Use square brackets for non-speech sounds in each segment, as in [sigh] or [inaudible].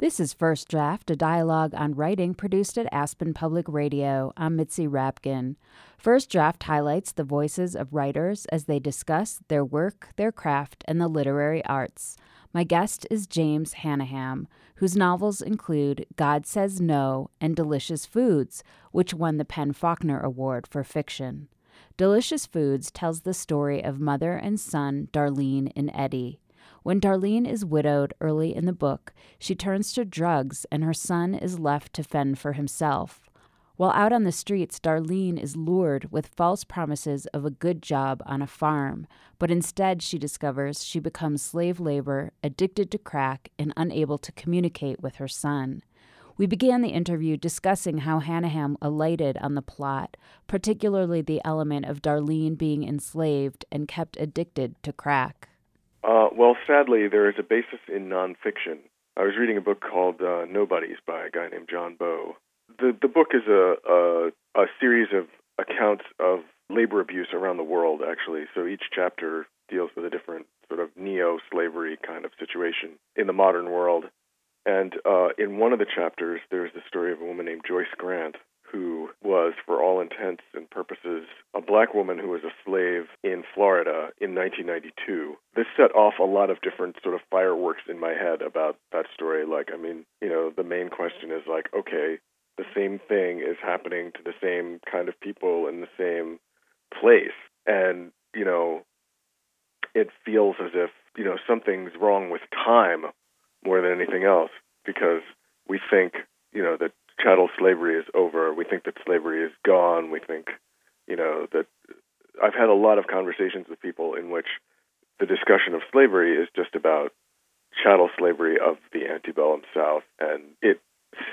This is First Draft, a dialogue on writing produced at Aspen Public Radio. I'm Mitzi Rapkin. First Draft highlights the voices of writers as they discuss their work, their craft, and the literary arts. My guest is James Hannaham, whose novels include God Says No and Delicious Foods, which won the PEN/Faulkner Award for fiction. Delicious Foods tells the story of mother and son Darlene and Eddie. When Darlene is widowed early in the book, she turns to drugs and her son is left to fend for himself. While out on the streets, Darlene is lured with false promises of a good job on a farm, but instead she discovers she becomes slave labor, addicted to crack, and unable to communicate with her son. We began the interview discussing how Hannaham alighted on the plot, particularly the element of Darlene being enslaved and kept addicted to crack. Uh, well, sadly, there is a basis in nonfiction. I was reading a book called uh, Nobodies by a guy named John Bowe. The the book is a, a a series of accounts of labor abuse around the world, actually. So each chapter deals with a different sort of neo-slavery kind of situation in the modern world. And uh, in one of the chapters, there's the story of a woman named Joyce Grant, who was, for all intents and purposes, a black woman who was a slave in Florida in 1992. This set off a lot of different sort of fireworks in my head about that story. Like, I mean, you know, the main question is like, okay, the same thing is happening to the same kind of people in the same place. And, you know, it feels as if, you know, something's wrong with time more than anything else because we think, you know, that chattel slavery is over. We think that slavery is gone. We think, you know, that I've had a lot of conversations with people in which the discussion of slavery is just about chattel slavery of the antebellum South, and it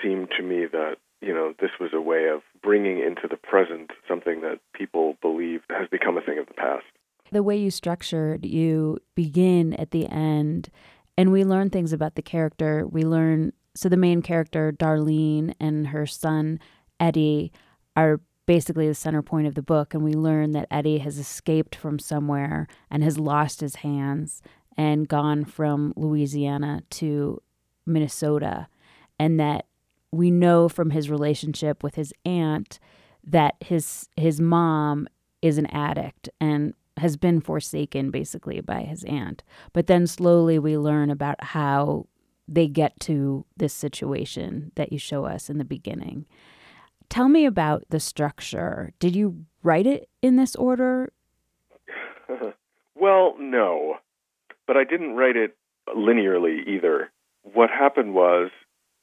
seemed to me that you know this was a way of bringing into the present something that people believe has become a thing of the past. The way you structured, you begin at the end, and we learn things about the character. We learn so the main character, Darlene, and her son, Eddie, are basically the center point of the book. And we learn that Eddie has escaped from somewhere and has lost his hands and gone from Louisiana to Minnesota. And that we know from his relationship with his aunt that his his mom is an addict and has been forsaken basically by his aunt. But then slowly we learn about how they get to this situation that you show us in the beginning. Tell me about the structure. Did you write it in this order? [laughs] well, no. But I didn't write it linearly either. What happened was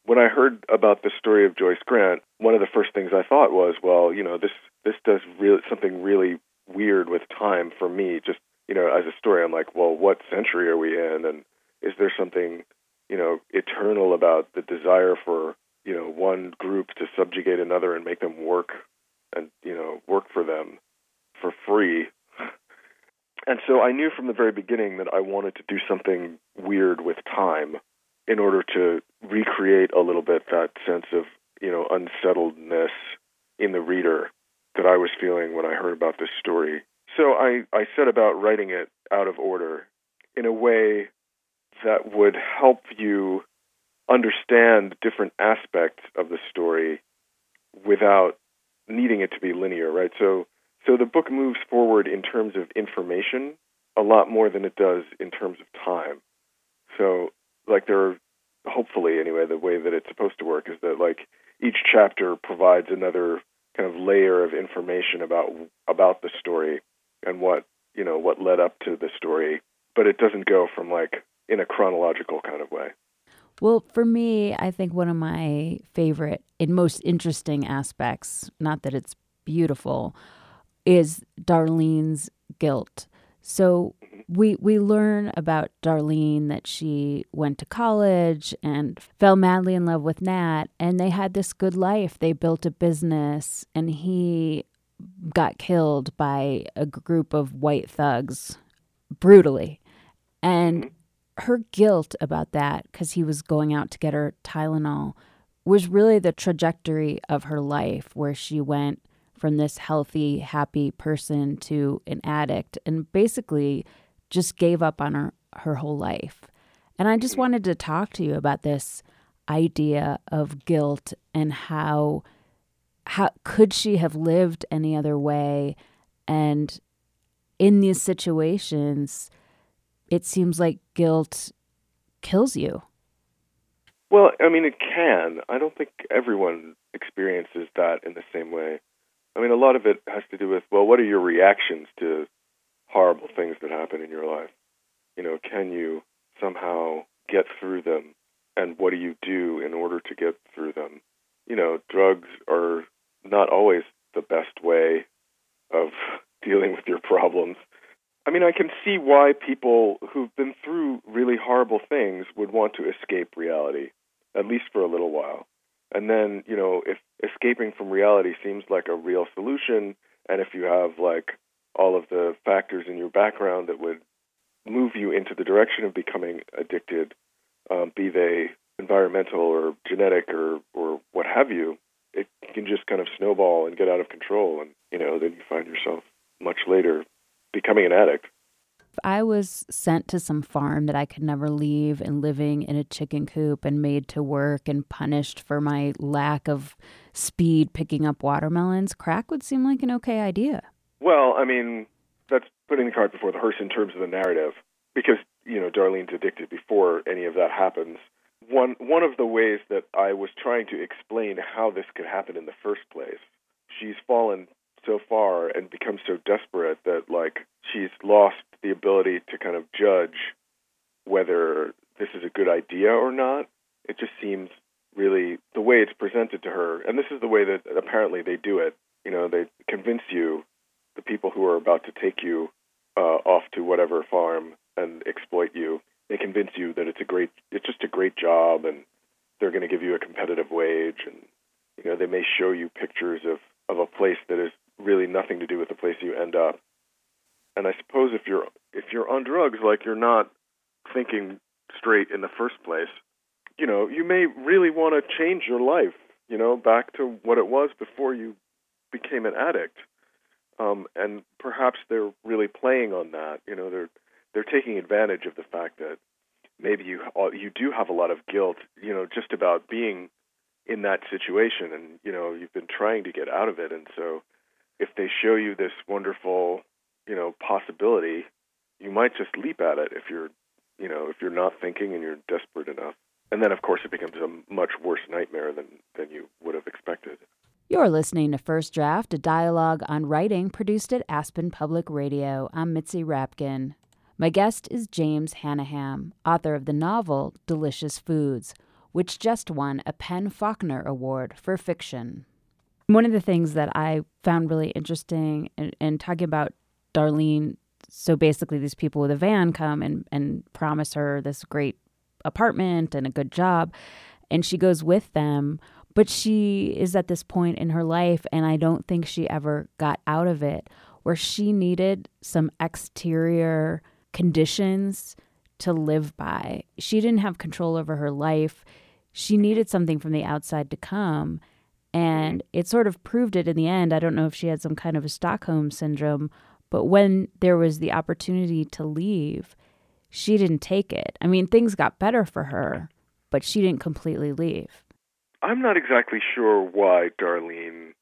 when I heard about the story of Joyce Grant, one of the first things I thought was, well, you know, this this does really something really weird with time for me. Just you know, as a story, I'm like, well, what century are we in, and is there something you know, eternal about the desire for, you know, one group to subjugate another and make them work and, you know, work for them for free. And so I knew from the very beginning that I wanted to do something weird with time in order to recreate a little bit that sense of, you know, unsettledness in the reader that I was feeling when I heard about this story. So I, I set about writing it out of order in a way that would help you understand different aspects of the story without needing it to be linear, right? So so the book moves forward in terms of information a lot more than it does in terms of time. So like there are hopefully anyway the way that it's supposed to work is that like each chapter provides another kind of layer of information about about the story and what you know what led up to the story but it doesn't go from like in a chronological kind of way. Well, for me, I think one of my favorite and most interesting aspects, not that it's beautiful, is Darlene's guilt. So mm-hmm. we we learn about Darlene that she went to college and fell madly in love with Nat and they had this good life. They built a business and he got killed by a group of white thugs brutally. And mm-hmm her guilt about that, because he was going out to get her Tylenol, was really the trajectory of her life, where she went from this healthy, happy person to an addict and basically just gave up on her, her whole life. And I just wanted to talk to you about this idea of guilt and how how could she have lived any other way and in these situations it seems like guilt kills you. Well i mean it can. I don't think everyone experiences that in the same way. I mean a lot of it has to do with well what are your reactions to horrible things that happen in your life? You know can you somehow get through them? And what do you do in order to get through them? You know drugs are not always the best way of [laughs] dealing with your problems. I mean, I can see why people who've been through really horrible things would want to escape reality, at least for a little while. And then, you know, if escaping from reality seems like a real solution, and if you have like all of the factors in your background that would move you into the direction of becoming addicted, um, be they environmental or genetic or, or what have you, it can just kind of snowball and get out of control, and you know, then you find yourself much later becoming an addict. I was sent to some farm that I could never leave and living in a chicken coop and made to work and punished for my lack of speed picking up watermelons. Crack would seem like an okay idea. Well, I mean, that's putting the cart before the horse in terms of the narrative because, you know, Darlene's addicted before any of that happens one one of the ways that I was trying to explain how this could happen in the first place. She's fallen so far and become so desperate that like she's lost the ability to kind of judge whether this is a good idea or not. It just seems really the way it's presented to her, and this is the way that apparently they do it. You know, they convince you, the people who are about to take you uh, off to whatever farm and exploit you, they convince you that it's a great it's just a great job and they're going to give you a competitive wage and you know they may show you pictures of of a place that is really nothing to do with the place you end up. And i suppose if you're if you're on drugs like you're not thinking straight in the first place you know you may really want to change your life you know back to what it was before you became an addict. Um and perhaps they're really playing on that you know they're they're taking advantage of the fact that maybe you you do have a lot of guilt, you know, just about being in that situation, and you know you've been trying to get out of it, and so if they show you this wonderful, you know, possibility, you might just leap at it if you're, you know, if you're not thinking and you're desperate enough. And then, of course, it becomes a much worse nightmare than, than you would have expected. You're listening to First Draft, a dialogue on writing produced at Aspen Public Radio. I'm Mitzi Rapkin. My guest is James Hannaham, author of the novel Delicious Foods, which just won a PEN Faulkner Award for fiction. One of the things that I found really interesting in, in talking about Darlene, so basically these people with a van come and, and promise her this great apartment and a good job, and she goes with them, but she is at this point in her life, and I don't think she ever got out of it, where she needed some exterior conditions to live by. She didn't have control over her life. She needed something from the outside to come. And it sort of proved it in the end. I don't know if she had some kind of a Stockholm syndrome, but when there was the opportunity to leave, she didn't take it. I mean, things got better for her, but she didn't completely leave. I'm not exactly sure why Darlene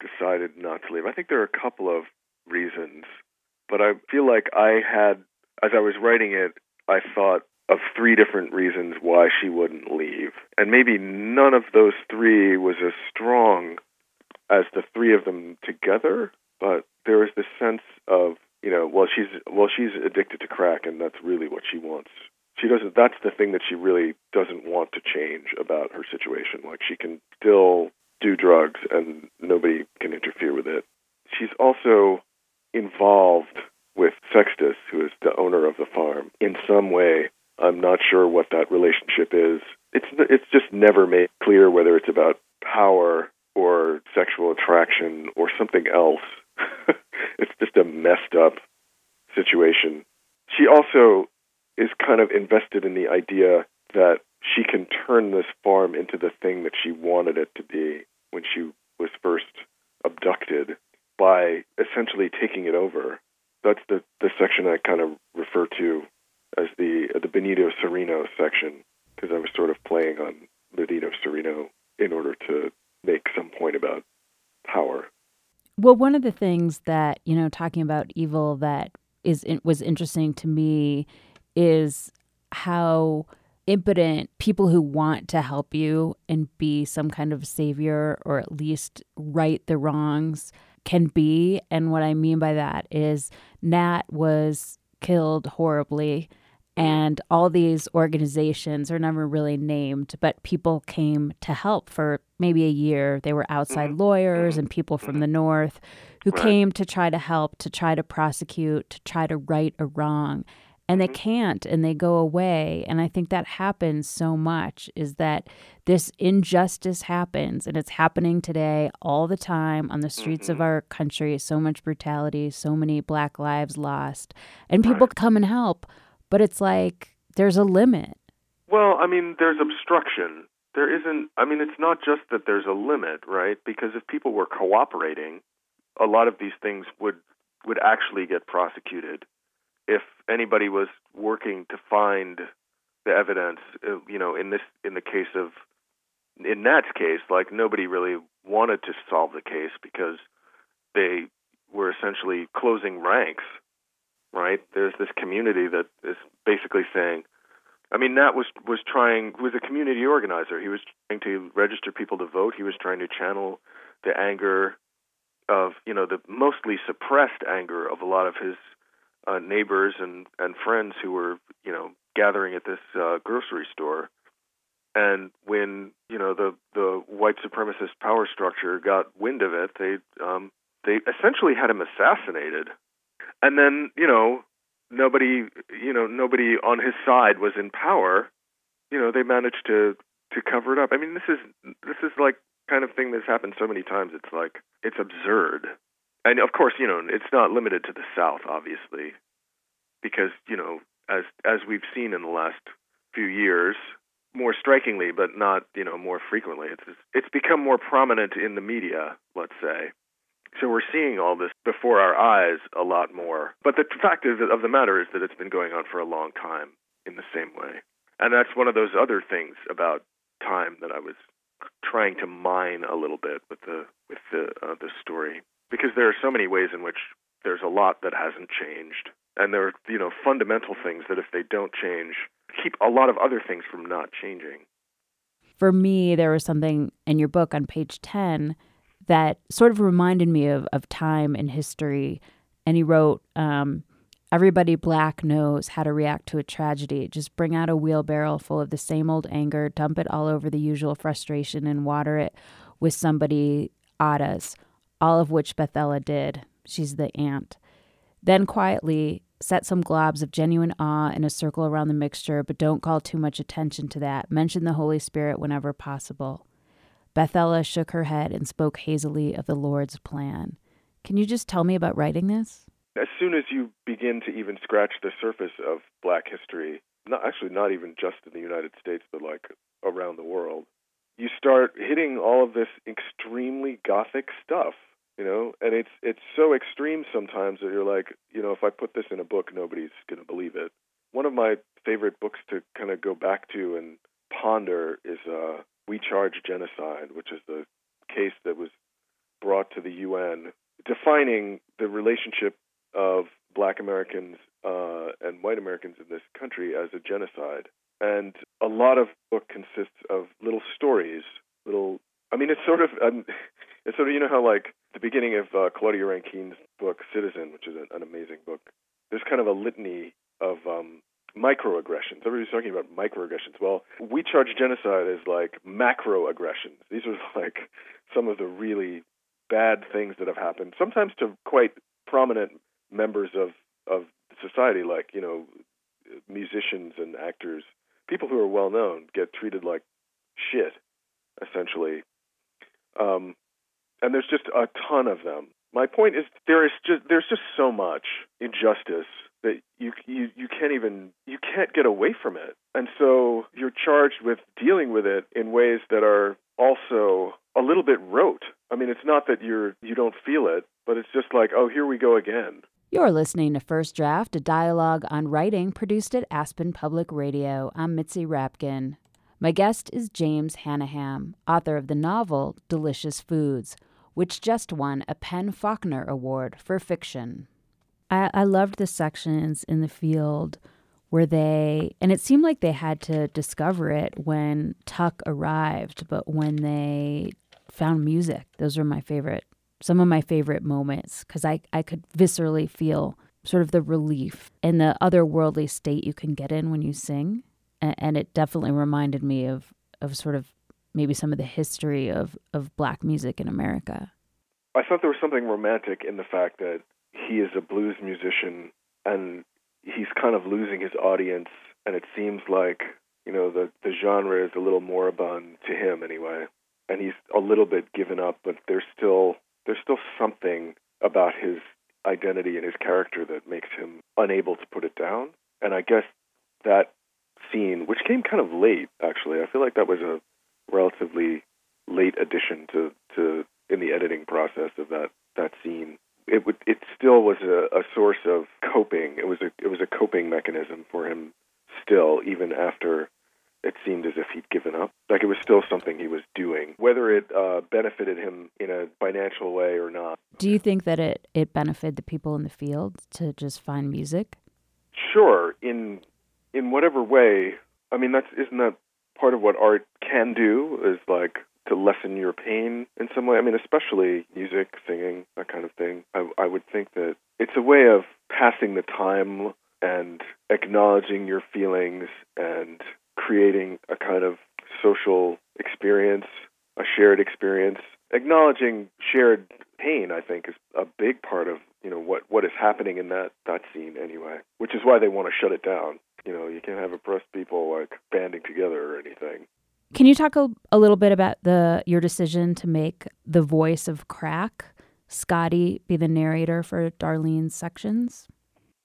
decided not to leave. I think there are a couple of reasons, but I feel like I had as I was writing it, I thought of three different reasons why she wouldn't leave. And maybe none of those three was as strong as the three of them together, but there was this sense of, you know, well she's well she's addicted to crack and that's really what she wants. She doesn't that's the thing that she really doesn't want to change about her situation. Like she can still do drugs and nobody can interfere with it. She's also involved with Sextus, who is the owner of the farm, in some way. I'm not sure what that relationship is. It's it's just never made clear whether it's about power or sexual attraction or something else. [laughs] it's just a messed up situation. She also is kind of invested in the idea that she can turn this farm into the thing that she wanted it to be when she was first abducted by essentially taking it over that's the the section I kind of refer to as the the Benito Cereno section because I was sort of playing on Benito Cereno in order to make some point about power. Well, one of the things that you know, talking about evil, that is was interesting to me, is how impotent people who want to help you and be some kind of savior or at least right the wrongs can be. And what I mean by that is Nat was killed horribly and all these organizations are never really named, but people came to help for maybe a year. They were outside mm-hmm. lawyers and people from mm-hmm. the North who right. came to try to help, to try to prosecute, to try to right a wrong. And they mm-hmm. can't and they go away. And I think that happens so much is that this injustice happens and it's happening today all the time on the streets of our country. So much brutality, so many black lives lost. And people right. come and help but it's like there's a limit. Well, I mean, there's obstruction. There isn't, I mean, it's not just that there's a limit, right? Because if people were cooperating, a lot of these things would would actually get prosecuted. If anybody was working to find the evidence, uh, you know, in this in the case of in Nat's case, like nobody really wanted to solve the case because they were essentially closing ranks right? There's this community that is basically saying, I mean, Nat was was trying was a community organizer. He was trying to register people to vote. He was trying to channel the anger of you know the mostly suppressed anger of a lot of his uh, neighbors and and friends who were you know gathering at this uh, grocery store. And when you know the the white supremacist power structure got wind of it, they um, they essentially had him assassinated and then you know nobody you know nobody on his side was in power you know they managed to to cover it up. I mean this is this is like kind of thing that's happened so many times it's like it's absurd. And of course you know it's not limited to the south obviously because you know as as we've seen in the last few years more strikingly but not you know more frequently it's it's become more prominent in the media let's say so we're seeing all this before our eyes a lot more. But the fact of the matter is that it's been going on for a long time in the same way. And that's one of those other things about time that I was trying to mine a little bit with the with the uh, the story because there are so many ways in which there's a lot that hasn't changed and there are you know fundamental things that if they don't change keep a lot of other things from not changing. For me there was something in your book on page 10 that sort of reminded me of, of time and history. And he wrote, um, Everybody black knows how to react to a tragedy. Just bring out a wheelbarrow full of the same old anger, dump it all over the usual frustration, and water it with somebody Ada's, all of which Bethella did. She's the aunt. Then quietly set some globs of genuine awe in a circle around the mixture, but don't call too much attention to that. Mention the Holy Spirit whenever possible. Bethella shook her head and spoke hazily of the Lord's plan. Can you just tell me about writing this? As soon as you begin to even scratch the surface of black history, not actually not even just in the United States, but like around the world, you start hitting all of this extremely gothic stuff, you know, and it's it's so extreme sometimes that you're like, you know, if I put this in a book, nobody's going to believe it. One of my favorite books to kind of go back to and ponder is uh, we Charge Genocide, which is the case that was brought to the UN defining the relationship of black Americans uh, and white Americans in this country as a genocide. And a lot of book consists of little stories, little. I mean, it's sort of, um, [laughs] it's sort of, you know how like the beginning of uh, Claudia Rankine's book Citizen, which is an, an amazing book. There's kind of a litany of um, microaggressions. Everybody's talking about microaggressions. Well, we charge genocide as like macroaggressions. These are [laughs] like some of the really bad things that have happened, sometimes to quite prominent members of of society, like you know, musicians and actors, people who are well known, get treated like shit, essentially. Um, and there's just a ton of them. My point is there is just there's just so much injustice that you you you can't even you can't get away from it. And so you're charged with dealing with it in ways that are also a little bit rote. I mean, it's not that you're you don't feel it, but it's just like, oh, here we go again. You're listening to First Draft, a dialogue on writing produced at Aspen Public Radio. I'm Mitzi Rapkin. My guest is James Hannaham, author of the novel Delicious Foods, which just won a PEN Faulkner Award for fiction. I, I loved the sections in the field where they, and it seemed like they had to discover it when Tuck arrived, but when they found music, those were my favorite, some of my favorite moments, because I, I could viscerally feel sort of the relief and the otherworldly state you can get in when you sing. And, and it definitely reminded me of, of sort of maybe some of the history of, of black music in America. I thought there was something romantic in the fact that he is a blues musician and he's kind of losing his audience and it seems like you know the the genre is a little moribund to him anyway. And he's a little bit given up but there's still there's still something about his identity and his character that makes him unable to put it down. And i guess that scene which came kind of late actually i feel like that was a relatively late addition to to in the editing process of that that scene it would it still was a, a source of coping. It was a it was a coping mechanism for him still, even after it seemed as if he'd given up. Like it was still something he was doing, whether it uh, benefited him in a financial way or not. Do you think that it it benefited the people in the field to just find music? Sure, in in whatever way. I mean, that's isn't that part of what art can do? Is like to lessen your pain in some way. I mean, especially music, singing, that kind of thing. I, I would think that it's a way of passing the time and acknowledging your feelings and creating a kind of social experience, a shared experience. Acknowledging shared pain, I think, is a big part of you know what what is happening in that that scene anyway. Which is why they want to shut it down. You know, you can't have oppressed people like banding together or anything. Can you talk a, a little bit about the your decision to make the voice of Crack, Scotty, be the narrator for Darlene's sections?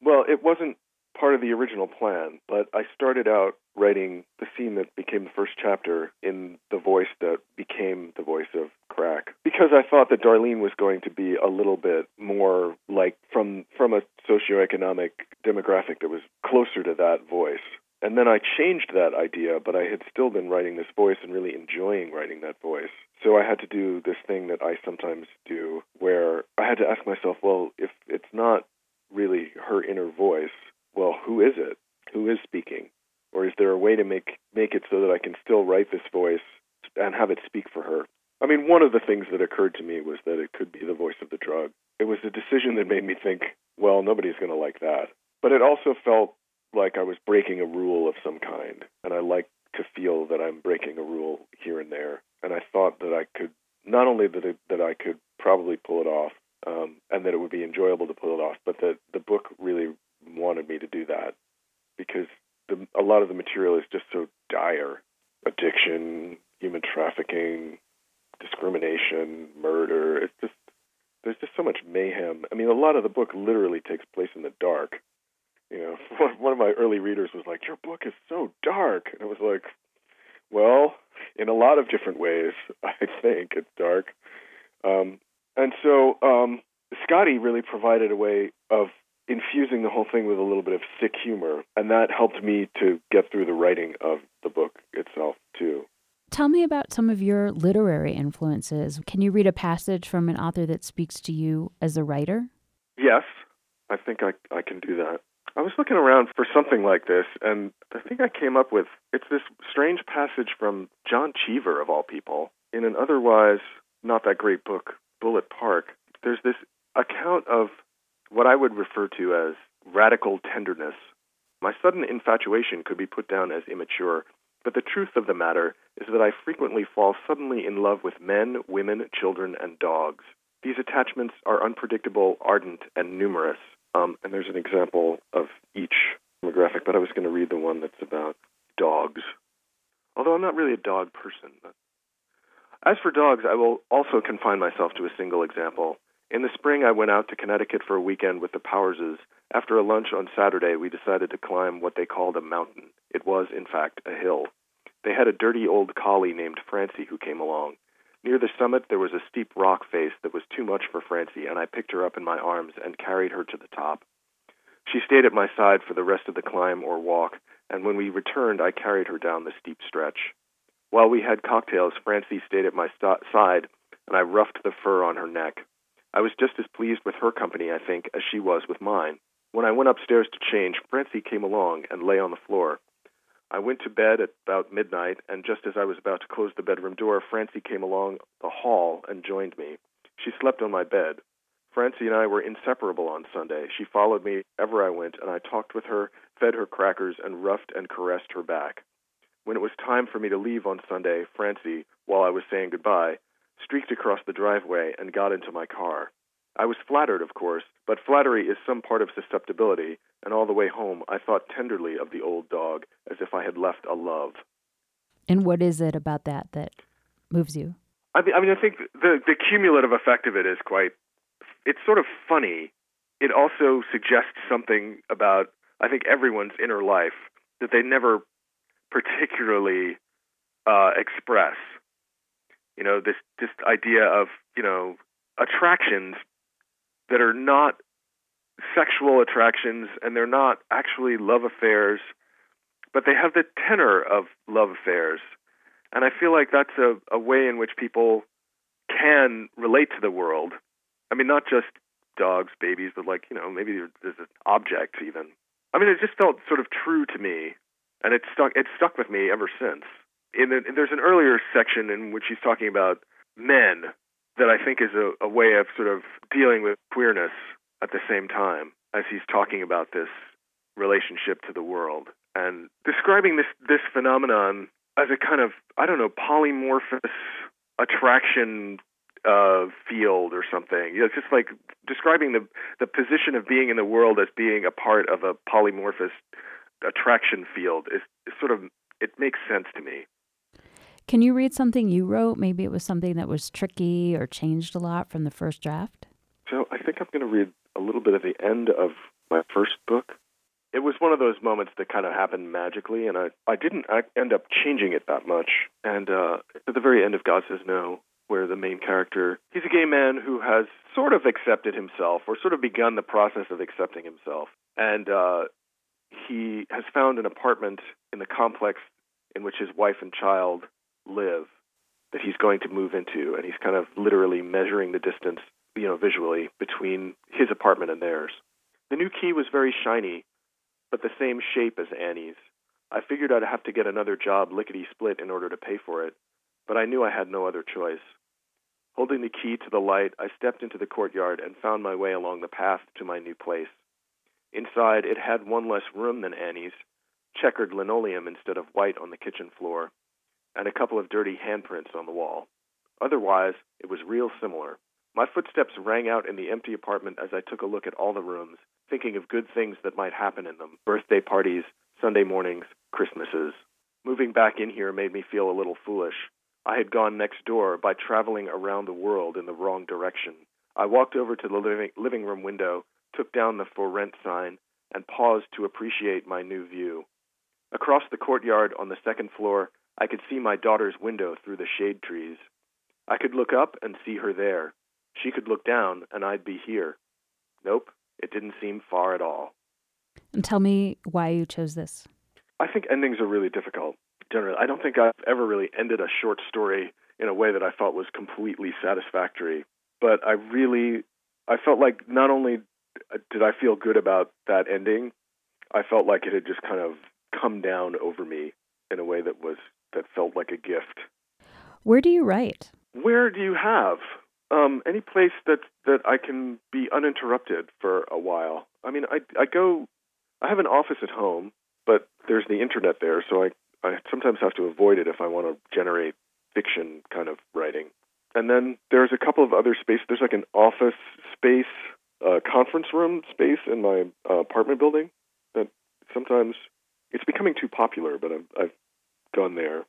Well, it wasn't part of the original plan, but I started out writing the scene that became the first chapter in the voice that became the voice of Crack because I thought that Darlene was going to be a little bit more like from from a socioeconomic demographic that was closer to that voice. And then I changed that idea, but I had still been writing this voice and really enjoying writing that voice. So I had to do this thing that I sometimes do where I had to ask myself, well, if it's not really her inner voice, well, who is it? Who is speaking? Or is there a way to make make it so that I can still write this voice and have it speak for her? I mean, one of the things that occurred to me was that it could be the voice of the drug. It was a decision that made me think, well, nobody's going to like that. But it also felt like I was breaking a rule of some kind, and I like to feel that I'm breaking a rule here and there. And I thought that I could not only that it, that I could probably pull it off, um, and that it would be enjoyable to pull it off, but that the book really wanted me to do that because the, a lot of the material is just so dire: addiction, human trafficking, discrimination, murder. It's just there's just so much mayhem. I mean, a lot of the book literally takes place in the dark you know, [laughs] one of my early readers was like, "Your book is so dark," and I was like, "Well, in a lot of different ways, [laughs] I think it's dark." Um, and so um, Scotty really provided a way of infusing the whole thing with a little bit of sick humor, and that helped me to get through the writing of the book itself too. Tell me about some of your literary influences. Can you read a passage from an author that speaks to you as a writer? Yes, I think I I can do that. I was looking around for something like this, and I think I came up with it's this strange passage from John Cheever, of all people, in an otherwise not that great book, Bullet Park. There's this account of what I would refer to as radical tenderness. My sudden infatuation could be put down as immature, but the truth of the matter is that I frequently fall suddenly in love with men, women, children, and dogs. These attachments are unpredictable, ardent, and numerous. Um, and there's an example of each demographic, but I was going to read the one that's about dogs. Although I'm not really a dog person. But. As for dogs, I will also confine myself to a single example. In the spring, I went out to Connecticut for a weekend with the Powerses. After a lunch on Saturday, we decided to climb what they called a mountain. It was, in fact, a hill. They had a dirty old collie named Francie who came along. Near the summit, there was a steep rock face that was too much for Francie, and I picked her up in my arms and carried her to the top. She stayed at my side for the rest of the climb or walk, and when we returned, I carried her down the steep stretch. While we had cocktails, Francie stayed at my st- side, and I roughed the fur on her neck. I was just as pleased with her company, I think, as she was with mine. When I went upstairs to change, Francie came along and lay on the floor. I went to bed at about midnight, and just as I was about to close the bedroom door, Francie came along the hall and joined me. She slept on my bed. Francie and I were inseparable on Sunday. She followed me ever I went, and I talked with her, fed her crackers, and roughed and caressed her back. When it was time for me to leave on Sunday, Francie, while I was saying goodbye, streaked across the driveway and got into my car. I was flattered, of course, but flattery is some part of susceptibility, and all the way home I thought tenderly of the old dog as if I had left a love. And what is it about that that moves you? I mean, I mean, I think the the cumulative effect of it is quite. It's sort of funny. It also suggests something about I think everyone's inner life that they never particularly uh, express. You know, this this idea of you know attractions that are not sexual attractions and they're not actually love affairs, but they have the tenor of love affairs. And I feel like that's a, a way in which people can relate to the world. I mean, not just dogs, babies, but like, you know, maybe there's objects even. I mean, it just felt sort of true to me, and it stuck. It stuck with me ever since. In the, there's an earlier section in which he's talking about men that I think is a, a way of sort of dealing with queerness at the same time as he's talking about this relationship to the world and describing this this phenomenon as a kind of I don't know polymorphous attraction uh, field or something. You know, it's just like describing the the position of being in the world as being a part of a polymorphous attraction field is, is sort of it makes sense to me. Can you read something you wrote? Maybe it was something that was tricky or changed a lot from the first draft. So I think I'm going to read a little bit of the end of my first book. It was one of those moments that kind of happened magically, and I, I didn't end up changing it that much. And uh, at the very end of God Says No, where the main character, he's a gay man who has sort of accepted himself, or sort of begun the process of accepting himself. And uh, he has found an apartment in the complex in which his wife and child live that he's going to move into, and he's kind of literally measuring the distance, you know, visually between his apartment and theirs. The new key was very shiny, but the same shape as Annie's. I figured I'd have to get another job lickety split in order to pay for it, but I knew I had no other choice. Holding the key to the light, I stepped into the courtyard and found my way along the path to my new place. Inside, it had one less room than Annie's, checkered linoleum instead of white on the kitchen floor and a couple of dirty handprints on the wall. Otherwise, it was real similar. My footsteps rang out in the empty apartment as I took a look at all the rooms, thinking of good things that might happen in them birthday parties, Sunday mornings, Christmases. Moving back in here made me feel a little foolish. I had gone next door by traveling around the world in the wrong direction. I walked over to the living, living room window, took down the for rent sign, and paused to appreciate my new view. Across the courtyard on the second floor, I could see my daughter's window through the shade trees. I could look up and see her there. She could look down and I'd be here. Nope, it didn't seem far at all. And tell me why you chose this. I think endings are really difficult. Generally, I don't think I've ever really ended a short story in a way that I felt was completely satisfactory. But I really, I felt like not only did I feel good about that ending, I felt like it had just kind of come down over me in a way that was that felt like a gift. Where do you write? Where do you have? Um, any place that that I can be uninterrupted for a while. I mean, I I go. I have an office at home, but there's the internet there, so I I sometimes have to avoid it if I want to generate fiction kind of writing. And then there's a couple of other spaces. There's like an office space, uh, conference room space in my uh, apartment building that sometimes it's becoming too popular, but I've, I've gone there.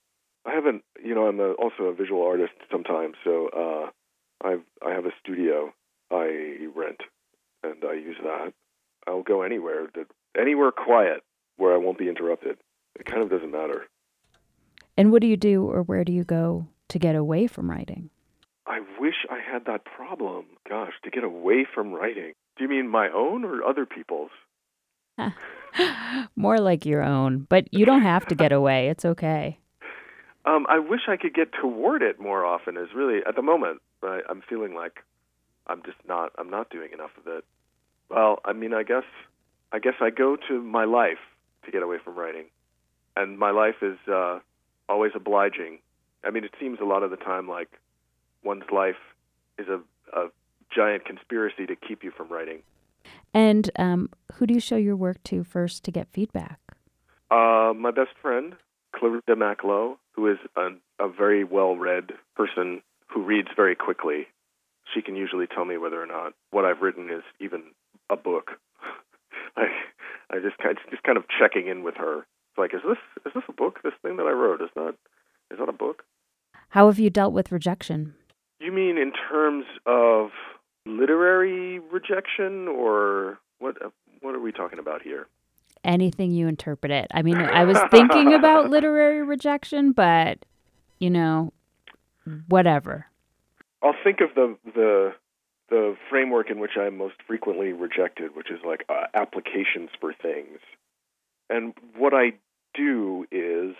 I haven't, you know, I'm a, also a visual artist sometimes, so uh, I've I have a studio I rent, and I use that. I'll go anywhere that anywhere quiet where I won't be interrupted. It kind of doesn't matter. And what do you do, or where do you go to get away from writing? I wish I had that problem. Gosh, to get away from writing. Do you mean my own or other people's? [laughs] More like your own, but you don't have to get away. It's okay. [laughs] Um, I wish I could get toward it more often. Is really at the moment, I, I'm feeling like I'm just not. I'm not doing enough of it. Well, I mean, I guess, I guess I go to my life to get away from writing, and my life is uh, always obliging. I mean, it seems a lot of the time like one's life is a, a giant conspiracy to keep you from writing. And um, who do you show your work to first to get feedback? Uh, my best friend, Clarita Macklow, who is a, a very well read person who reads very quickly. She can usually tell me whether or not what I've written is even a book. [laughs] I I just kind just kind of checking in with her. It's like, is this is this a book? This thing that I wrote is that is that a book? How have you dealt with rejection? You mean in terms of literary rejection, or what? What are we talking about here? Anything you interpret it. I mean, I was thinking about [laughs] literary rejection, but you know, whatever. I'll think of the the the framework in which I'm most frequently rejected, which is like uh, applications for things. And what I do is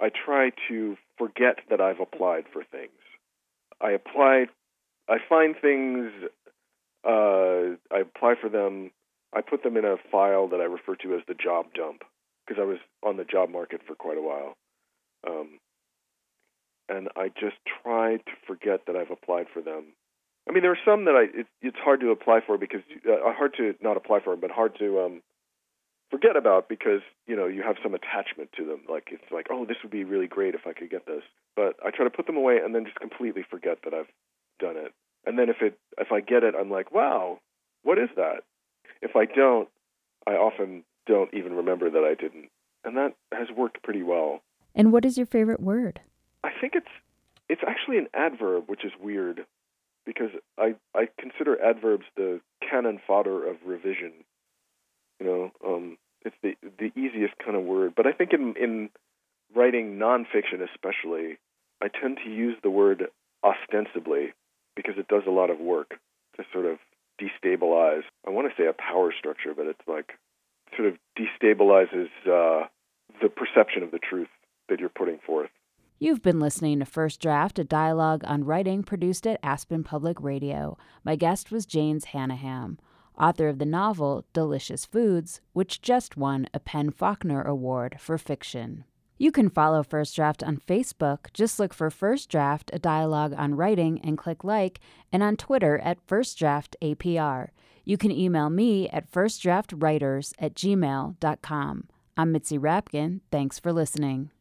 I try to forget that I've applied for things. I apply, I find things, uh, I apply for them, I put them in a file that I refer to as the job dump because I was on the job market for quite a while. Um, and I just try to forget that I've applied for them. I mean, there are some that I it, it's hard to apply for because uh, hard to not apply for, but hard to um, forget about because you know you have some attachment to them. Like it's like, oh, this would be really great if I could get this. But I try to put them away and then just completely forget that I've done it. And then if it if I get it, I'm like, wow, what is that? If I don't, I often don't even remember that I didn't, and that has worked pretty well. And what is your favorite word? I think it's it's actually an adverb, which is weird because I I consider adverbs the cannon fodder of revision. You know, um, it's the the easiest kind of word. But I think in in writing nonfiction, especially, I tend to use the word ostensibly because it does a lot of work to sort of destabilize. I want to say a power structure, but it's like sort of destabilizes uh, the perception of the truth that you're putting forth. You've been listening to First Draft, a dialogue on writing produced at Aspen Public Radio. My guest was James Hannaham, author of the novel Delicious Foods, which just won a PEN Faulkner Award for fiction. You can follow First Draft on Facebook. Just look for First Draft, a dialogue on writing, and click like, and on Twitter at First Draft APR. You can email me at firstdraftwriters at gmail.com. I'm Mitzi Rapkin. Thanks for listening.